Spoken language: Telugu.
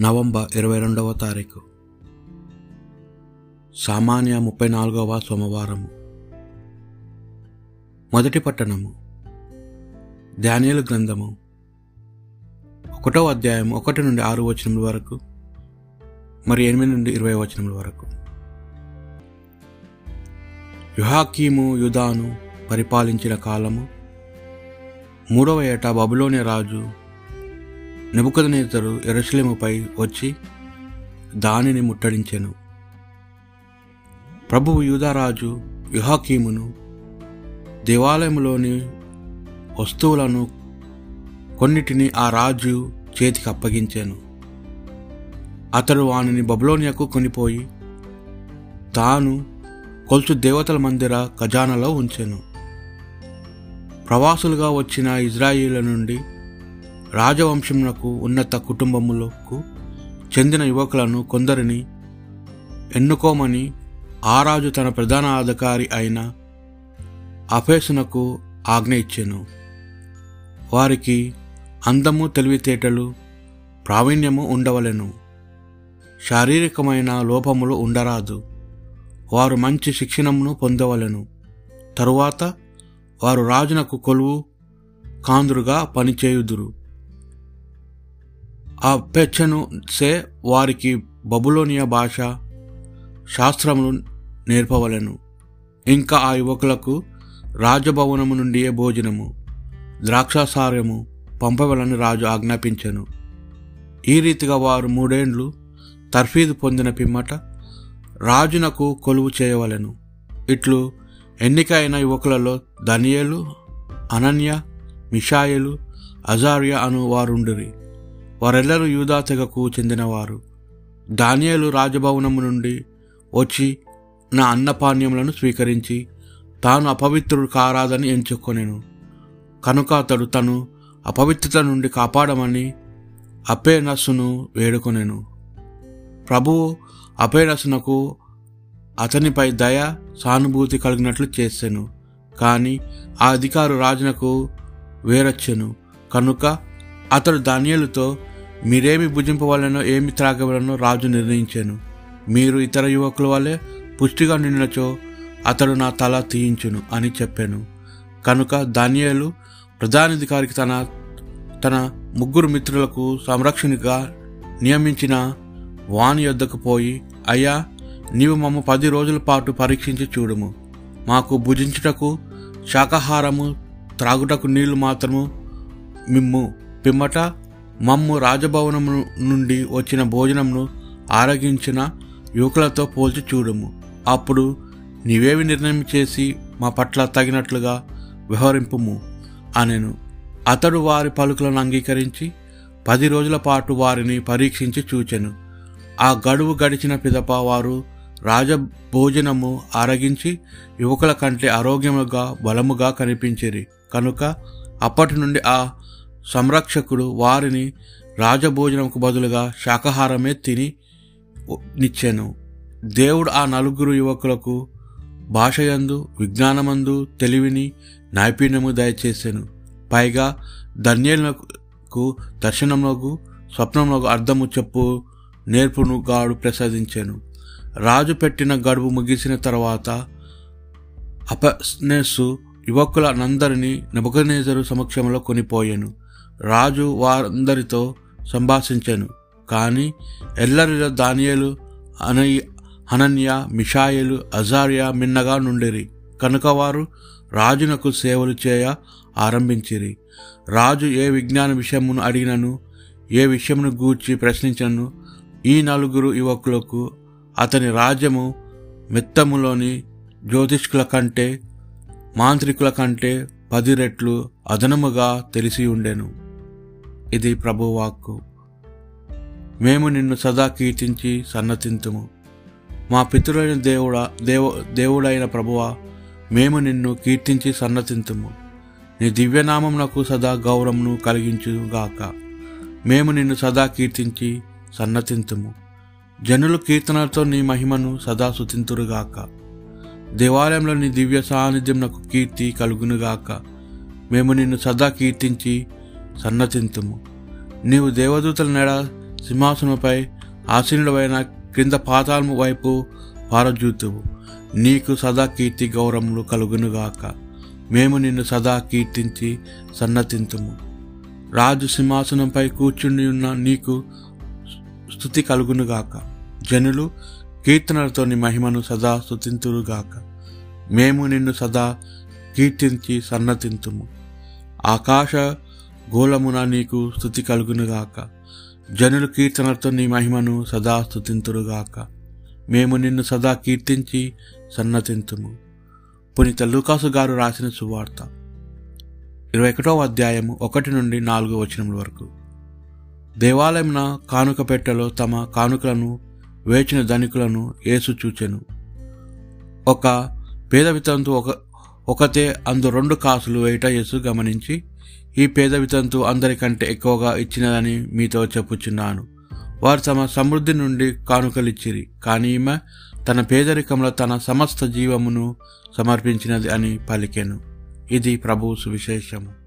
నవంబర్ ఇరవై రెండవ తారీఖు. సామాన్య ముప్పై నాలుగవ సోమవారము. మొదటి పట్టణము. ధాన్యాల గ్రంథము. ఒకటో అధ్యాయం ఒకటి నుండి ఆరు వచనముల వరకు మరి ఎనిమిది నుండి ఇరవై వచనముల వరకు. యుహాకీము యుధాను పరిపాలించిన కాలము. మూడవ ఏట బబులోని రాజు నెబుకదనేతరు ఎరుసలేముపై వచ్చి దానిని ముట్టడించెను. ప్రభువు యూదారాజు యుహాకీమును దేవాలయంలోని వస్తువులను కొన్నిటిని ఆ రాజు చేతికి అప్పగించాను. అతడు వానిని బబులోనియకు కొనిపోయి తాను కొలుచు దేవతల మందిర ఖజానాలో ఉంచాను. ప్రవాసులుగా వచ్చిన ఇజ్రాయిల నుండి రాజవంశమునకు ఉన్నత కుటుంబములకు చెందిన యువకులను కొందరిని ఎన్నుకోమని ఆ రాజు తన ప్రధాన అధికారి అయిన అఫేసునకు ఆజ్ఞ ఇచ్చెను. వారికి అందము తెలివితేటలు ప్రావీణ్యము ఉండవలెను. శారీరకమైన లోపములు ఉండరాదు. వారు మంచి శిక్షణమును పొందవలెను. తరువాత వారు రాజునకు కొలువు కాందురుగా పనిచేయుదురు. ఆ పెచ్చను సే వారికి బబులోనియా భాష శాస్త్రములు నేర్పవలెను. ఇంకా ఆ యువకులకు రాజభవనము నుండియే భోజనము ద్రాక్షాసార్యము పంపవలని రాజు ఆజ్ఞాపించెను. ఈ రీతిగా వారు మూడేండ్లు తర్ఫీదు పొందిన పిమ్మట రాజునకు కొలువు చేయవలెను. ఇట్లు ఎన్నికైన యువకులలో దనియేలు అనన్య మిషాయలు అజారియా అను వారుండిరి. వారెల్లరూ యూదా తెగకు చెందినవారు. ధాన్యాలు రాజభవనము నుండి వచ్చి నా అన్నపానీయములను స్వీకరించి తాను అపవిత్రుడు కారాదని ఎంచుకొనెను. కనుక అతడు తను అపవిత్రత నుండి కాపాడమని అపేనస్సును వేడుకొనెను. ప్రభువు అపేనస్సునకు అతనిపై దయ సానుభూతి కలిగినట్లు చేసెను. కానీ ఆ అధికారు రాజునకు వేరొచ్చెను. కనుక అతడు ధాన్యాలతో మీరేమి భుజింపవలనో ఏమి త్రాగవలనో రాజు నిర్ణయించాను. మీరు ఇతర యువకుల వల్లే పుష్టిగా నిండినచో అతడు నా తల తీయించును అని చెప్పాను. కనుక ధాన్యాలు ప్రధానాధికారికి తన తన ముగ్గురు మిత్రులకు సంరక్షణగా నియమించిన వాని యొద్దకు పోయి అయ్యా నీవు మమ్మ పది రోజుల పాటు పరీక్షించి చూడుము. మాకు భుజించుటకు శాకాహారము త్రాగుటకు నీళ్ళు మాత్రము మిమ్ము. పిమ్మట మమ్ము రాజభవనము నుండి వచ్చిన భోజనమును ఆరగించిన యువకులతో పోల్చి చూడము. అప్పుడు నీవేవి నిర్ణయం చేసి మా పట్ల తగినట్లుగా వ్యవహరింపుము అనెను. అతడు వారి పలుకులను అంగీకరించి పది రోజుల పాటు వారిని పరీక్షించి చూచెను. ఆ గడువు గడిచిన పిదప వారు రాజభోజనము ఆరగించి యువకుల కంటే ఆరోగ్యముగా బలముగా కనిపించిరి. కనుక అప్పటి నుండి ఆ సంరక్షకుడు వారిని రాజభోజనంకు బదులుగా శాకాహారమే తిని నిచ్చాను. దేవుడు ఆ నలుగురు యువకులకు భాషయందు విజ్ఞానమందు తెలివిని నైపుణ్యము దయచేసాను. పైగా ధన్యులకు దర్శనంలోకు స్వప్నంలోకు అర్థము చెప్పు నేర్పును గాడు ప్రసాదించాను. రాజు పెట్టిన గడువు ముగిసిన తర్వాత అపస్నేసు యువకులనందరినీ నెబుకనేజరు సమక్షంలో కొనిపోయాను. రాజు వారందరితో సంభాషించాను. కానీ ఎల్లరిలో దానియలు అనయ్య హనన్య మిషాయలు అజారియా మిన్నగా నుండిరి. కనుక వారు రాజునకు సేవలు చేయ ఆరంభించిరి. రాజు ఏ విజ్ఞాన విషయమును అడిగినను ఏ విషయమును గూర్చి ప్రశ్నించను ఈ నలుగురు యువకులకు అతని రాజ్యము మిత్తములోని జ్యోతిష్కుల కంటే మాంత్రికుల కంటే పది రెట్లు అదనముగా తెలిసి ఉండెను. ఇది ప్రభువాక్కు. మేము నిన్ను సదా కీర్తించి సన్నతింతుము. మా పితృలైన దేవుడా దేవ దేవుడైన ప్రభువ మేము నిన్ను కీర్తించి సన్నతింతుము. నీ దివ్యనామమునకు సదా గౌరవమును కలిగించుగాక మేము నిన్ను సదా కీర్తించి సన్నతింతుము. జనులు కీర్తనలతో నీ మహిమను సదా సుతింతురుగాక దేవాలయంలో నీ దివ్య సాన్నిధ్యంనకు కీర్తి కలుగునుగాక. మేము నిన్ను సదా కీర్తించి సన్నతింతుము నీవు దేవదూతల నెడ సింహాసనముపై ఆసీనుడమైన క్రింద పాతాళము వైపు పారజూతువు. నీకు సదా కీర్తి గౌరవములు కలుగునుగాక. మేము నిన్ను సదా కీర్తించి సన్నతింతుము. రాజు సింహాసనంపై కూర్చుని ఉన్న నీకు స్థుతి కలుగునుగాక. జనులు కీర్తనలతో నీ మహిమను సదా స్థుతింతురుగాక మేము నిన్ను సదా కీర్తించి సన్నతింతుము. ఆకాశ గోళమున నీకు స్థుతి కలుగునుగాక. జనులు కీర్తనలతో నీ మహిమను సదా స్థుతింతురుగాక మేము నిన్ను సదా కీర్తించి సన్నతింతుము. పునీత లూకాసు గారు రాసిన సువార్త. ఇరవై ఒకటో అధ్యాయము ఒకటి నుండి నాలుగు వచనముల వరకు. దేవాలయమున కానుక పెట్టెలో తమ కానుకలను వేచిన ధనికులను ఏసు చూచెను. ఒక పేద వితంతు ఒక ఒకతే అందు రెండు కాసులు వేయట యేసు గమనించి ఈ పేద వితంతు అందరికంటే ఎక్కువగా ఇచ్చినదని మీతో చెప్పుచున్నాను. వారు తమ సమృద్ధి నుండి కానుకలిచ్చిరి కానీ ఈమె తన పేదరికంలో తన సమస్త జీవమును సమర్పించినది అని పలికెను. ఇది ప్రభు సువిశేషము.